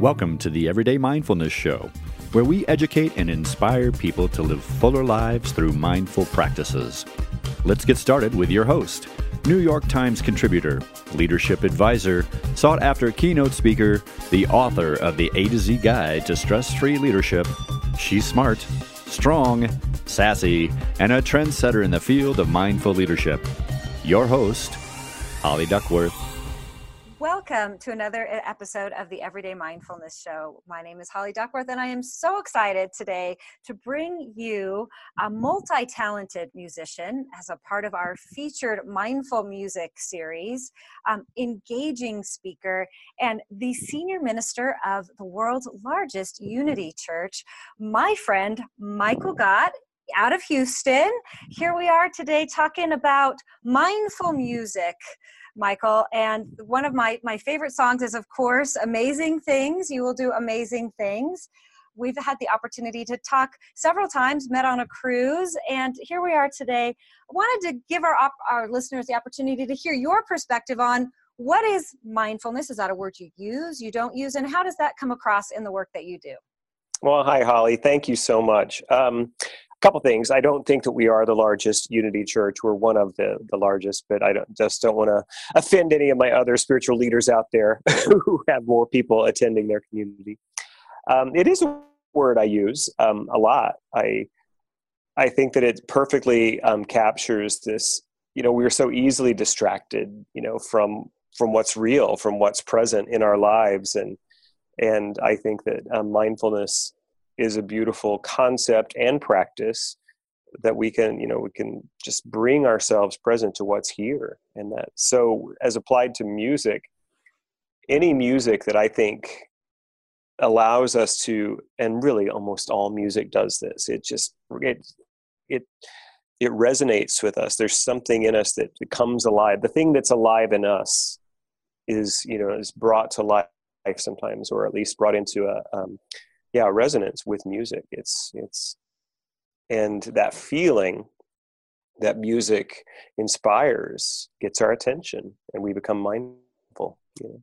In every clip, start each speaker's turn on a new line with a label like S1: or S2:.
S1: Welcome to the Everyday Mindfulness Show, where we educate and inspire people to live fuller lives through mindful practices. Let's get started with your host, New York Times contributor, leadership advisor, sought after keynote speaker, the author of the A to Z Guide to Stress Free Leadership. She's smart, strong, sassy, and a trendsetter in the field of mindful leadership. Your host, Holly Duckworth.
S2: Welcome to another episode of the Everyday Mindfulness Show. My name is Holly Duckworth, and I am so excited today to bring you a multi talented musician as a part of our featured mindful music series, um, engaging speaker, and the senior minister of the world's largest Unity Church, my friend Michael Gott out of Houston. Here we are today talking about mindful music. Michael. And one of my, my favorite songs is, of course, Amazing Things. You will do amazing things. We've had the opportunity to talk several times, met on a cruise, and here we are today. I wanted to give our, our listeners the opportunity to hear your perspective on what is mindfulness? Is that a word you use, you don't use, and how does that come across in the work that you do?
S3: Well, hi, Holly. Thank you so much. Um, couple things. I don't think that we are the largest Unity Church. We're one of the the largest, but I don't, just don't want to offend any of my other spiritual leaders out there who have more people attending their community. Um, it is a word I use um, a lot. I I think that it perfectly um, captures this. You know, we're so easily distracted. You know, from from what's real, from what's present in our lives, and and I think that um, mindfulness is a beautiful concept and practice that we can you know we can just bring ourselves present to what's here and that. So as applied to music any music that i think allows us to and really almost all music does this it just it it it resonates with us. There's something in us that comes alive. The thing that's alive in us is you know is brought to life sometimes or at least brought into a um, yeah resonance with music. It's it's and that feeling that music inspires gets our attention and we become mindful you know.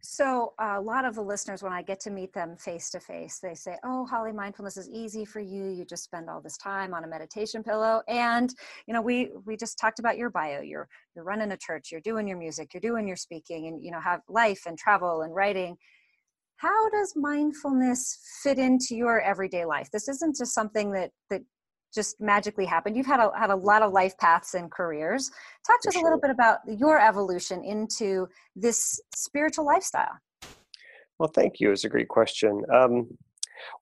S2: So uh, a lot of the listeners when i get to meet them face to face they say oh holly mindfulness is easy for you. You just spend all this time on a meditation pillow. And you know we we just talked about your bio. You're you're running a church. You're doing your music. You're doing your speaking and you know have life and travel and writing how does mindfulness fit into your everyday life? This isn't just something that that just magically happened. You've had a, had a lot of life paths and careers. Talk to us sure. a little bit about your evolution into this spiritual lifestyle.
S3: Well thank you. It's a great question. Um,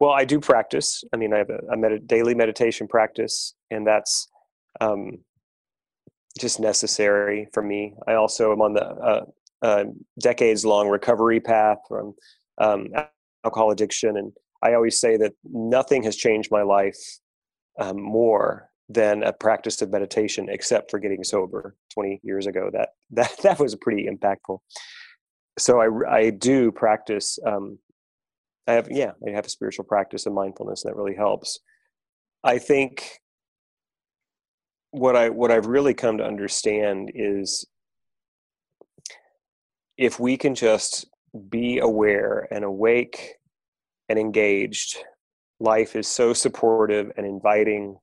S3: well i do practice. I mean i have a, a med- daily meditation practice and that's um, just necessary for me. I also am on the uh, uh, decades long recovery path from um, alcohol addiction. And I always say that nothing has changed my life um, more than a practice of meditation, except for getting sober 20 years ago. That that that was pretty impactful. So I I do practice. Um, I have yeah I have a spiritual practice of mindfulness that really helps. I think what I what I've really come to understand is if we can just be aware and awake and engaged. Life is so supportive and inviting.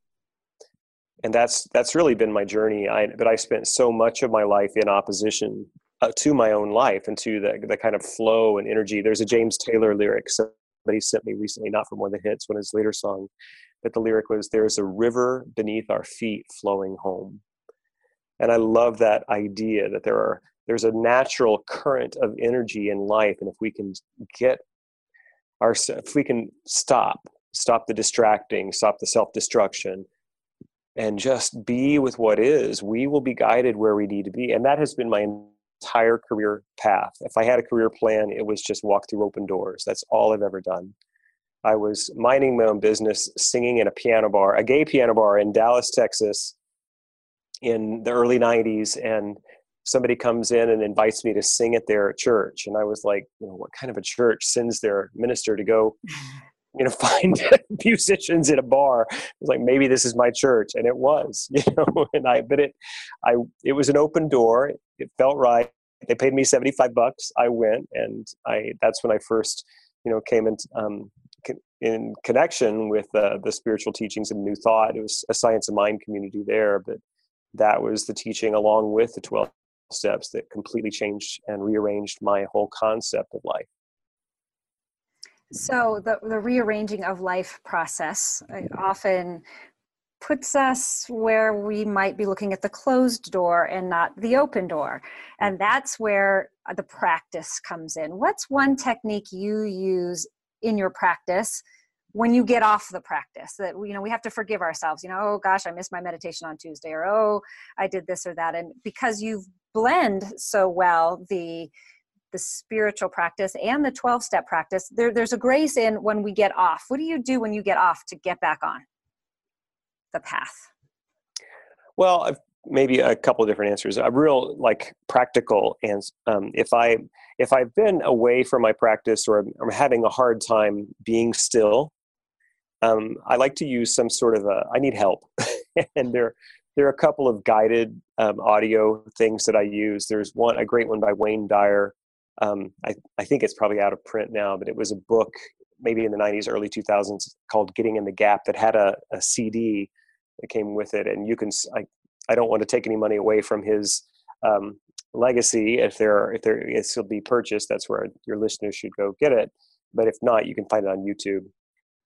S3: And that's that's really been my journey. I but i spent so much of my life in opposition uh, to my own life and to the, the kind of flow and energy. There's a james taylor lyric somebody sent me recently not from one of the hits one of his later song but the lyric was there's a river beneath our feet flowing home. And i love that idea that there are there's a natural current of energy in life and if we can get our if we can stop stop the distracting stop the self-destruction and just be with what is, we will be guided where we need to be. And that has been my entire career path. If I had a career plan, it was just walk through open doors. That's all I've ever done. I was minding my own business, singing in a piano bar, a gay piano bar in Dallas, Texas, in the early 90s. And somebody comes in and invites me to sing at their church. And I was like, you know, what kind of a church sends their minister to go, you know, find musicians in a bar? I was like, maybe this is my church. And it was, you know, and I, but it, I, it was an open door. It felt right. They paid me 75 bucks. I went and I, that's when I first, you know, came in um, in connection with uh, the spiritual teachings of New Thought. It was a science of mind community there, but that was the teaching along with the 12 steps that completely changed and rearranged my whole concept of life.
S2: So, the, the rearranging of life process uh, often puts us where we might be looking at the closed door and not the open door. And that's where the practice comes in. What's one technique you use in your practice when you get off the practice that you know we have to forgive ourselves you know oh gosh i missed my meditation on tuesday or oh i did this or that and because you've blend so well the the spiritual practice and the 12 step practice. There, there's a grace in when we get off. What do you do when you get off to get back on the path?
S3: Well maybe a couple different answers. A real like practical and um, if i if i've been away from my practice or i'm, having a hard time being still um, i like to use some sort of a i need help. And there there are a couple of guided um, audio things that i use there's one a great one by wayne dyer um, I, I think it's probably out of print now but it was a book maybe in the 90s early 2000s called getting in the gap that had a, a cd that came with it and you can I, I don't want to take any money away from his um, legacy. If there if there is still be purchased, that's where your listeners should go get it. But if not, you can find it on YouTube.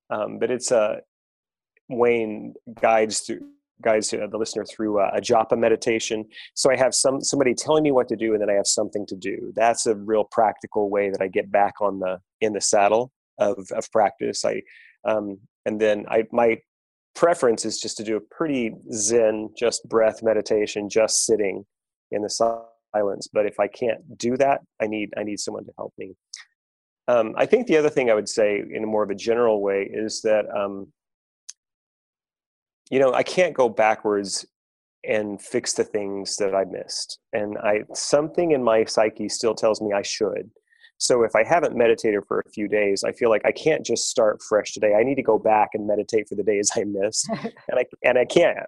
S3: Um, but it's a uh, Wayne guides through guides the listener through a, a japa meditation. So I have some somebody telling me what to do, and then I have something to do. That's a real practical way that I get back on the in the saddle of of practice. I um, and then I my preference is just to do a pretty zen, just breath meditation, just sitting in the silence. But if I can't do that, I need I need someone to help me. Um, I think the other thing I would say in a more of a general way is that um, you know I can't go backwards and fix the things that I missed, and I something in my psyche still tells me I should. So if I haven't meditated for a few days, I feel like I can't just start fresh today. I need to go back and meditate for the days I missed, and I and I can't.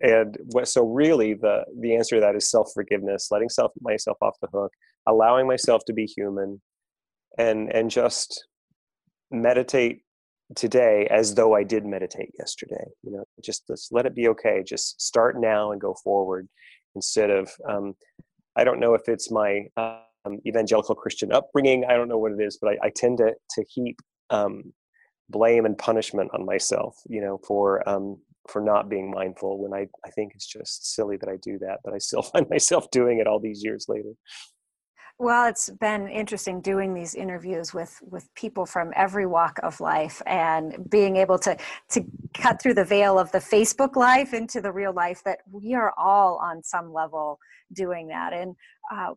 S3: And what, so really, the the answer to that is self forgiveness, letting self myself off the hook, allowing myself to be human, and and just meditate today as though I did meditate yesterday. You know, just let's let it be okay. Just start now and go forward instead of. Um, I don't know if it's my uh, um, evangelical Christian upbringing. I don't know what it is, but I, I tend to to heap um, blame and punishment on myself, you know, for um, for not being mindful. When I I think it's just silly that I do that, but I still find myself doing it all these years later.
S2: Well, it's been interesting doing these interviews with with people from every walk of life and being able to to cut through the veil of the Facebook life into the real life that we are all on some level doing that. And uh,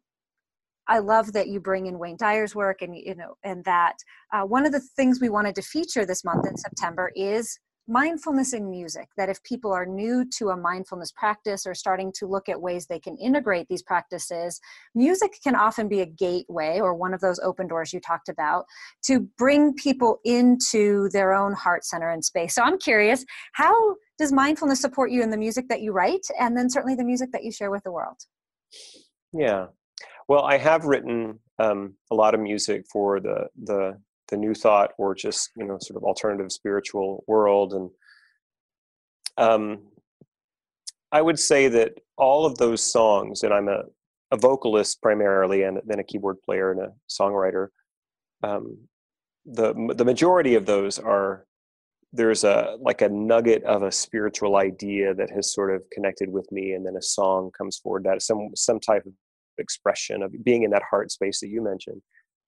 S2: I love that you bring in Wayne Dyer's work and you know and that uh, one of the things we wanted to feature this month in September is mindfulness in music that if people are new to a mindfulness practice or starting to look at ways they can integrate these practices music can often be a gateway or one of those open doors you talked about to bring people into their own heart center and space. So i'm curious how does mindfulness support you in the music that you write and then certainly the music that you share with the world?
S3: Yeah. Well, I have written um, a lot of music for the the the new thought or just you know sort of alternative spiritual world, and um, I would say that all of those songs, and I'm a a vocalist primarily, and then a keyboard player and a songwriter. Um, the the majority of those are there's a like a nugget of a spiritual idea that has sort of connected with me and then a song comes forward that some some type of expression of being in that heart space that you mentioned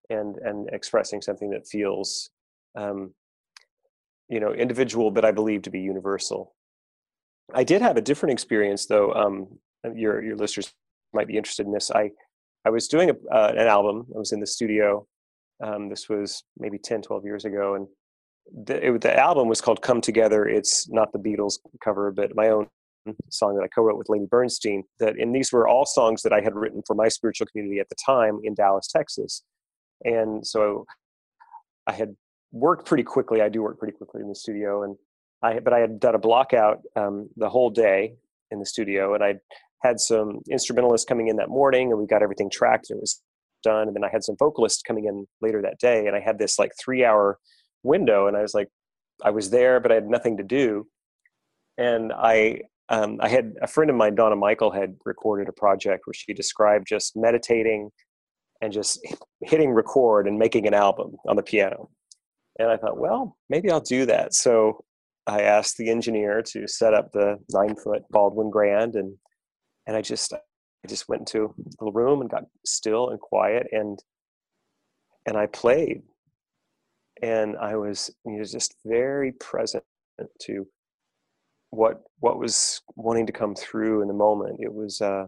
S3: and and expressing something that feels um, you know individual but i believe to be universal I did have a different experience, though. Um, your your listeners might be interested in this. I I was doing a, uh, an album. I was in the studio. Um, this was maybe 10, 12 years ago, and the, it, the album was called "Come Together." It's not the Beatles cover, but my own song that I co-wrote with Lady Bernstein. That and these were all songs that I had written for my spiritual community at the time in Dallas, Texas, and so I had worked pretty quickly. I do work pretty quickly in the studio, and I but I had done a block out um, the whole day in the studio, and I had some instrumentalists coming in that morning, and we got everything tracked, and it was done. And then I had some vocalists coming in later that day, and I had this like three hour window, and I was like, I was there, but I had nothing to do, and I. Um, I had a friend of mine, Donna Michael, had recorded a project where she described just meditating and just hitting record and making an album on the piano. And I thought, well, maybe I'll do that. So I asked the engineer to set up the nine foot Baldwin Grand and and I just I just went into a room and got still and quiet and and I played and I was you know, just very present to what what was wanting to come through in the moment. It was uh,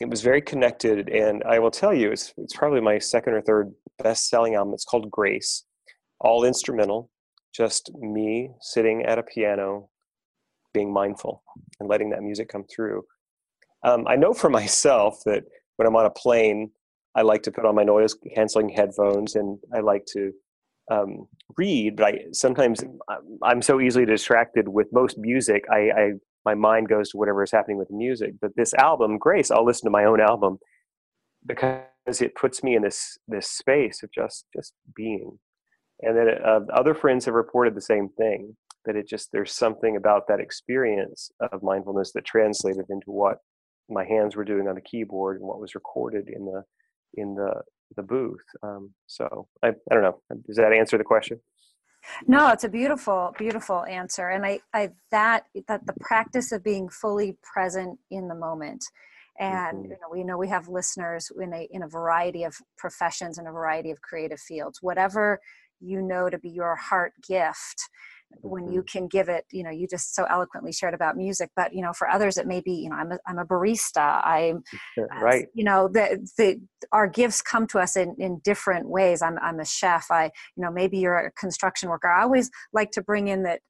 S3: it was very connected, and I will tell you, it's it's probably my second or third best selling album. It's called Grace, all instrumental, just me sitting at a piano, being mindful and letting that music come through. Um, I know for myself that when I'm on a plane, I like to put on my noise canceling headphones and I like to um, read, but I sometimes I'm so easily distracted with most music. I, I my mind goes to whatever is happening with the music. But this album, Grace, I'll listen to my own album because it puts me in this this space of just just being. And then uh, other friends have reported the same thing that it just there's something about that experience of mindfulness that translated into what my hands were doing on the keyboard and what was recorded in the in the the booth. Um, so I, I don't know. Does that answer the question?
S2: No, it's a beautiful, beautiful answer. And I, I that that the practice of being fully present in the moment. And mm-hmm. you know, we know we have listeners in a in a variety of professions and a variety of creative fields. Whatever you know to be your heart gift, when you mm-hmm. can give it you know you just so eloquently shared about music but you know for others it may be you know i'm a, I'm a barista i'm
S3: right.
S2: you know the, the our gifts come to us in, in different ways. I'm, I'm a chef i you know maybe you're a construction worker. I always like to bring in that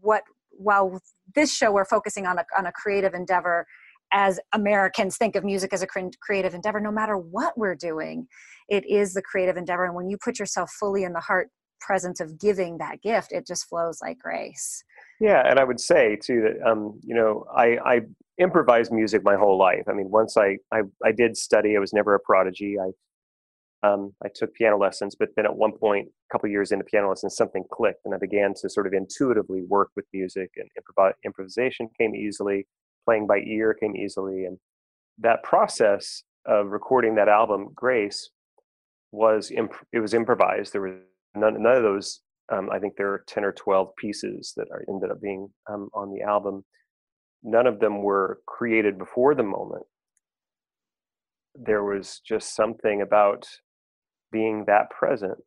S2: what while this show we're focusing on a, on a creative endeavor as americans think of music as a creative endeavor no matter what we're doing it is the creative endeavor and when you put yourself fully in the heart presence of giving that gift it just flows like grace.
S3: Yeah and i would say too that um, you know i i improvised music my whole life. I mean once I, I i did study i was never a prodigy. I um, I took piano lessons, but then at one point, a couple years into piano lessons, something clicked, and I began to sort of intuitively work with music, and improv- improvisation came easily, playing by ear came easily, and that process of recording that album, Grace, was imp- it was improvised. There was none, none of those um, i think there are 10 or 12 pieces that are ended up being um, on the album. None of them were created before the moment. There was just something about being that present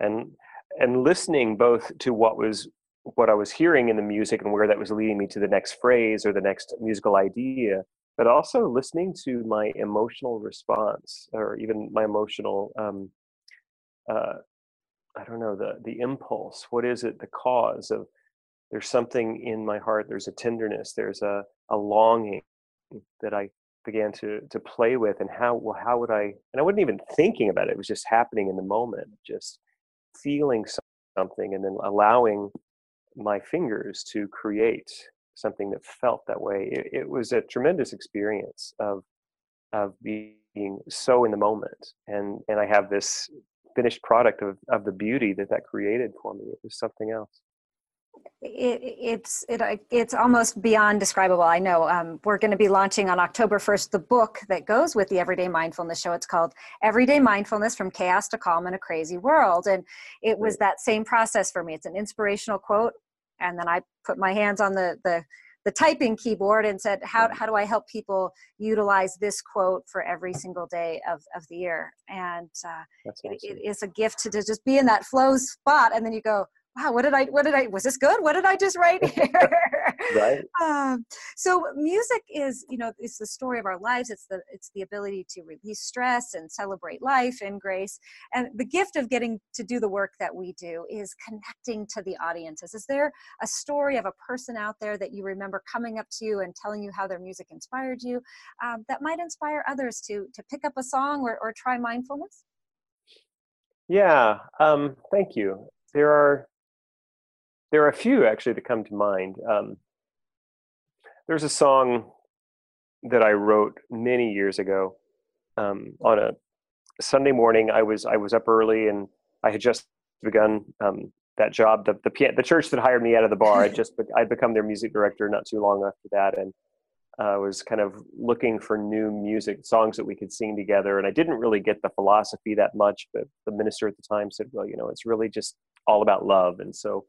S3: and and listening both to what was what i was hearing in the music and where that was leading me to the next phrase or the next musical idea but also listening to my emotional response or even my emotional um, uh, I don't know the the impulse. What is it? The cause of there's something in my heart. There's a tenderness. There's a a longing that I began to to play with. And how well how would I? And I wasn't even thinking about it. It was just happening in the moment. Just feeling something and then allowing my fingers to create something that felt that way. It, it was a tremendous experience of of being so in the moment and and i have this finished product of, of the beauty that that created for me. It was something else.
S2: It, it's it, it's almost beyond describable. I know um, we're going to be launching on October 1st the book that goes with the Everyday Mindfulness Show. It's called Everyday Mindfulness from Chaos to Calm in a Crazy World. And it was that same process for me. It's an inspirational quote. And then I put my hands on the, the the typing keyboard and said, how, how do I help people utilize this quote for every single day of, of the year? And uh, awesome. it, it is a gift to, to just be in that flow spot. And then you go, wow, what did I, what did I, was this good? What did I just write here?
S3: Right.
S2: Um, so music is, you know, it's the story of our lives. It's the it's the ability to release stress and celebrate life and grace. And the gift of getting to do the work that we do is connecting to the audiences. Is there a story of a person out there that you remember coming up to you and telling you how their music inspired you um, that might inspire others to to pick up a song or, or try mindfulness?
S3: Yeah, um, thank you. There are there are a few actually that come to mind. Um, there's a song that I wrote many years ago um, on a Sunday morning. I was I was up early and I had just begun um, that job. The the, the church that hired me out of the bar. I just I'd become their music director not too long after that, and uh, was kind of looking for new music songs that we could sing together. And I didn't really get the philosophy that much, but the minister at the time said, "Well, you know, it's really just all about love." And so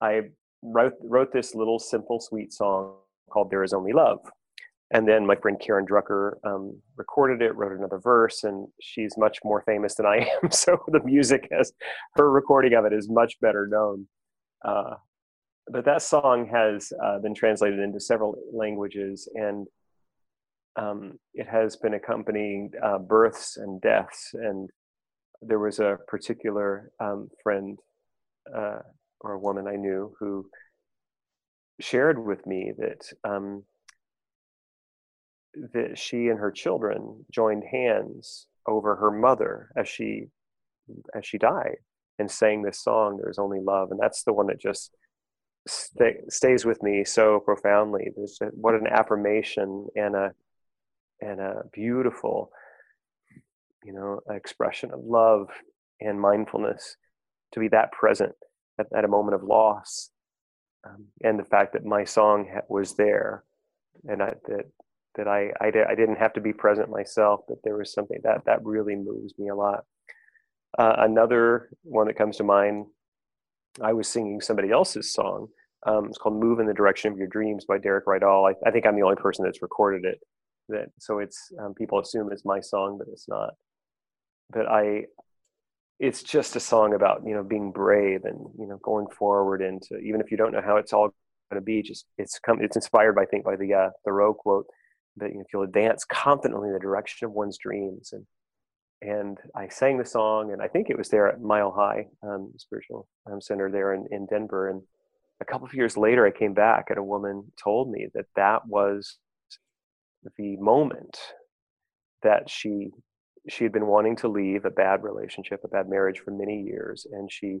S3: I wrote wrote this little simple, sweet song called "There Is Only Love." And then my friend Karen Drucker um, recorded it, wrote another verse, and she's much more famous than I am. So the music has her recording of it is much better known. Uh, but that song has uh, been translated into several languages, and um, it has been accompanying uh, births and deaths. And there was a particular um, friend uh, or a woman I knew who shared with me that um, that she and her children joined hands over her mother as she as she died and sang this song there's only love. And that's the one that just stay, stays with me so profoundly. There's a, what an affirmation and a and a beautiful you know expression of love and mindfulness to be that present at, at a moment of loss um, and the fact that my song was there and I, that that I, I, I didn't have to be present myself, but there was something that that really moves me a lot. Uh, another one that comes to mind, I was singing somebody else's song. Um, it's called "Move in the Direction of Your Dreams" by Derek Rydall. I, I think I'm the only person that's recorded it. That so it's um, people assume it's my song, but it's not. But I, it's just a song about you know being brave and you know going forward into even if you don't know how it's all going to be, just it's come it's inspired by I think by the uh, Thoreau quote that you know, if you'll advance confidently in the direction of one's dreams. And and I sang the song and I think it was there at Mile High um, Spiritual um, Center there in, in Denver. And a couple of years later I came back and a woman told me that that was the moment that she she had been wanting to leave a bad relationship a bad marriage for many years and she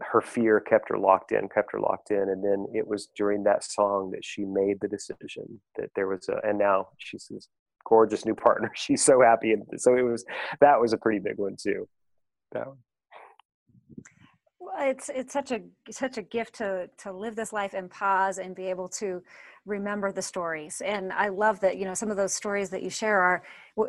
S3: her fear kept her locked in, kept her locked in. And then it was during that song that she made the decision that there was a, and now she's this gorgeous new partner. She's so happy. And so it was, that was a pretty big one too. That one
S2: it's it's such a such a gift to to live this life and pause and be able to remember the stories. And i love that you know some of those stories that you share are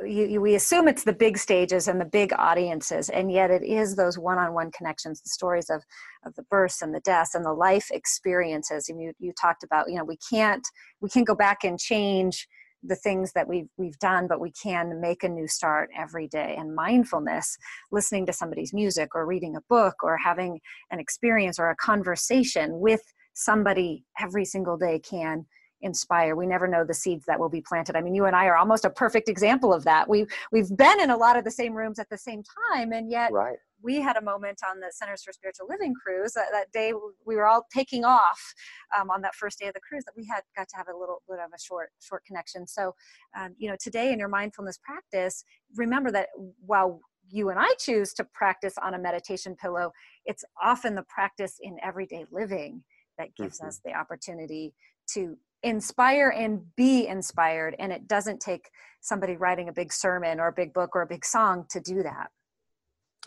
S2: you, you, we assume it's the big stages and the big audiences and yet it is those one-on-one connections the stories of of the births and the deaths and the life experiences. And you you talked about you know we can't we can't go back and change the things that we've we've done but we can make a new start every day. And mindfulness listening to somebody's music or reading a book or having an experience or a conversation with somebody every single day can inspire. We never know the seeds that will be planted. I mean you and i are almost a perfect example of that. We we've been in a lot of the same rooms at the same time and yet
S3: right
S2: we had a moment on the Centers for Spiritual Living cruise that, that day we were all taking off um, on that first day of the cruise that we had got to have a little bit of a short short connection. So, um, you know, today in your mindfulness practice, remember that while you and I choose to practice on a meditation pillow, it's often the practice in everyday living that gives mm-hmm. us the opportunity to inspire and be inspired. And it doesn't take somebody writing a big sermon or a big book or a big song to do that.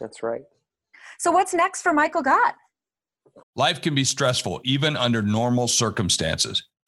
S3: That's right.
S2: So, what's next for Michael Gott?
S4: Life can be stressful, even under normal circumstances.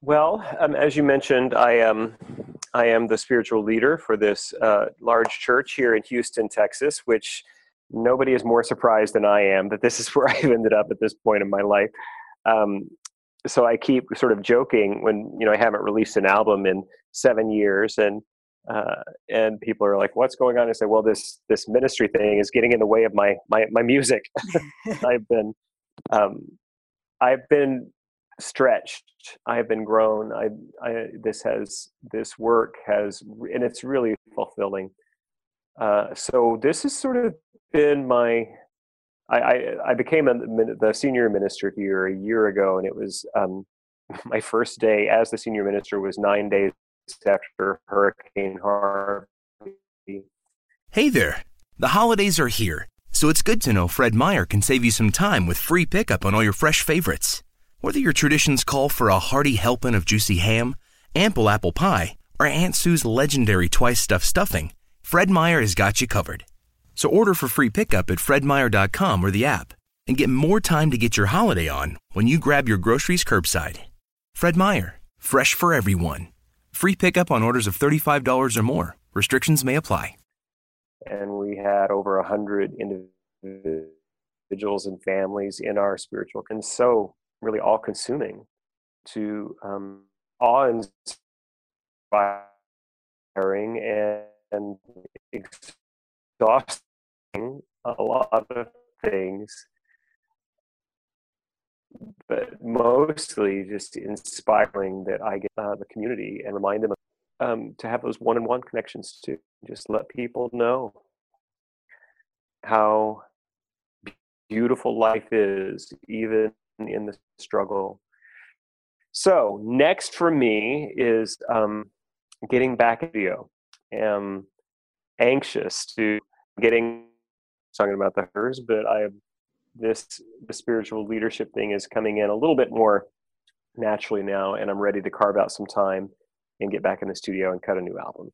S3: Well, um, as you mentioned, I am I am the spiritual leader for this uh, large church here in Houston, Texas, which nobody is more surprised than I am that this is where I've ended up at this point in my life. Um, so I keep sort of joking when you know I haven't released an album in seven years, and uh, and people are like, "What's going on?" I say, "Well, this this ministry thing is getting in the way of my my my music." I've been um, I've been stretched. I have been grown. I, I this has this work has, and it's really fulfilling. Uh, so this has sort of been my. I, I, became a, the senior minister here a year ago, and it was um, my first day as the senior minister was nine days after Hurricane Harvey.
S5: Hey there! The holidays are here, so it's good to know Fred Meyer can save you some time with free pickup on all your fresh favorites. Whether your traditions call for a hearty helping of juicy ham, ample apple pie, or Aunt Sue's legendary twice stuffed stuffing, Fred Meyer has got you covered. So order for free pickup at fredmeyer.com or the app and get more time to get your holiday on when you grab your groceries curbside. Fred Meyer, fresh for everyone. Free pickup on orders of $35 or more. Restrictions may apply.
S3: And we had over a hundred individuals and families in our spiritual, and so really all consuming to um, awe inspiring and, and exhausting a lot of things. But mostly just inspiring that I get uh, the community and remind them um, to have those one-on-one connections to just let people know how beautiful life is, even in the struggle. So next for me is um, getting back in video. am anxious to getting talking about the hers, but I have this the spiritual leadership thing is coming in a little bit more naturally now, and I'm ready to carve out some time and get back in the studio and cut a new album.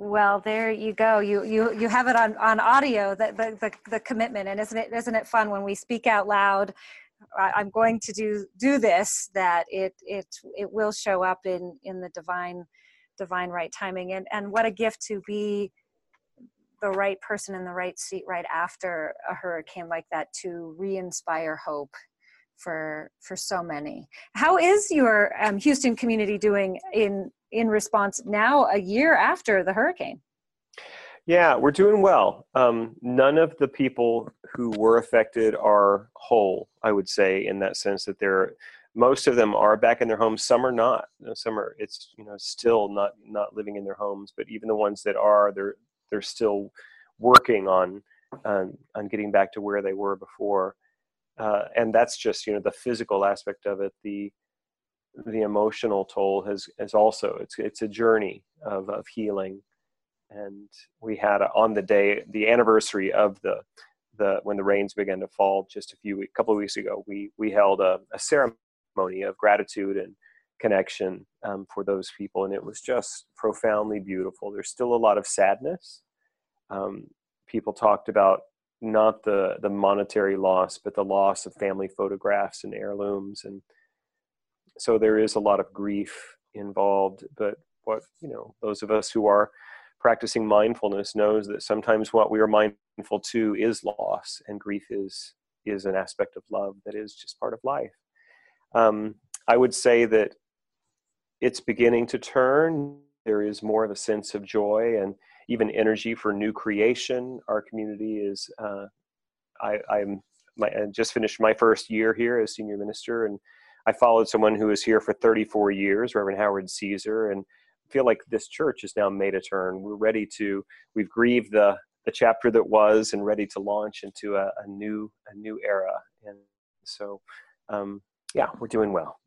S2: Well, there you go. You you you have it on on audio. The the the, the commitment, and isn't it isn't it fun when we speak out loud? I, am going to do do this. That it it it will show up in in the divine divine right timing. And and what a gift to be the right person in the right seat right after a hurricane like that to re-inspire hope for for so many. How is your um, Houston community doing in in response now a year after the hurricane?
S3: Yeah, we're doing well. Um, none of the people who were affected are whole, I would say, in that sense that they're most of them are back in their homes. Some are not. Some are. It's you know still not not living in their homes. But even the ones that are, they're they're still working on um, on getting back to where they were before. Uh, and that's just you know the physical aspect of it. The the emotional toll has is also it's it's a journey of of healing. And we had a, on the day the anniversary of the the when the rains began to fall just a few a couple of weeks ago we we held a, a ceremony of gratitude and connection um, for those people. And it was just profoundly beautiful. There's still a lot of sadness. Um, people talked about not the the monetary loss but the loss of family photographs and heirlooms and so there is a lot of grief involved but what you know those of us who are practicing mindfulness knows that sometimes what we are mindful to is loss and grief is is an aspect of love that is just part of life. Um, i would say that it's beginning to turn. There is more of a sense of joy and even energy for new creation. Our community is uh, I, i'm my, I just finished my first year here as senior minister and I followed someone who was here for 34 years, Reverend Howard Caesar, and feel like this church has now made a turn. We're ready to, we've grieved the the chapter that was and ready to launch into a, a new a new era. And so, um, yeah, we're doing well.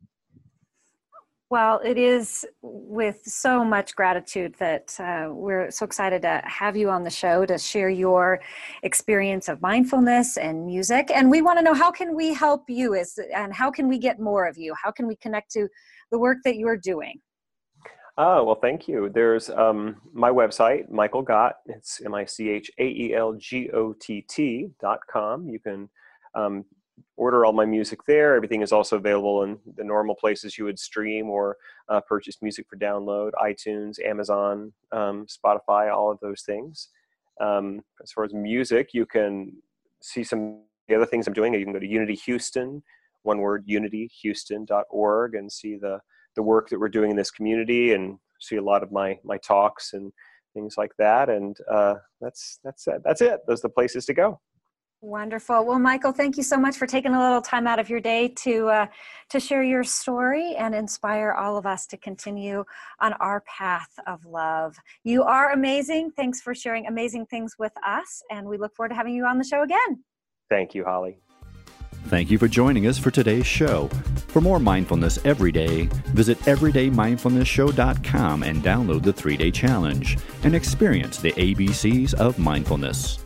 S2: Well, it is with so much gratitude that uh, we're so excited to have you on the show to share your experience of mindfulness and music. And we want to know how can we help you is and how can we get more of you? How can we connect to the work that you're doing?
S3: Oh, well, thank you. There's um, my website, Michael Gott. It's M I C H A E L G O T T dot com. You can um, order all my music there. Everything is also available in the normal places you would stream or uh, purchase music for download iTunes, Amazon, um, Spotify, all of those things. Um, as far as music, you can see some the other things I'm doing. You can go to Unity Houston, one word, unityhouston.org, and see the, the work that we're doing in this community and see a lot of my, my talks and things like that. And uh, that's, that's, it. that's it. Those are the places to go.
S2: Wonderful. Well, Michael, thank you so much for taking a little time out of your day to uh, to share your story and inspire all of us to continue on our path of love. You are amazing. Thanks for sharing amazing things with us, and we look forward to having you on the show again.
S3: Thank you, Holly.
S1: Thank you for joining us for today's show. For more mindfulness every day, visit everydaymindfulnessshow.com and download the three day challenge and experience the ABCs of mindfulness.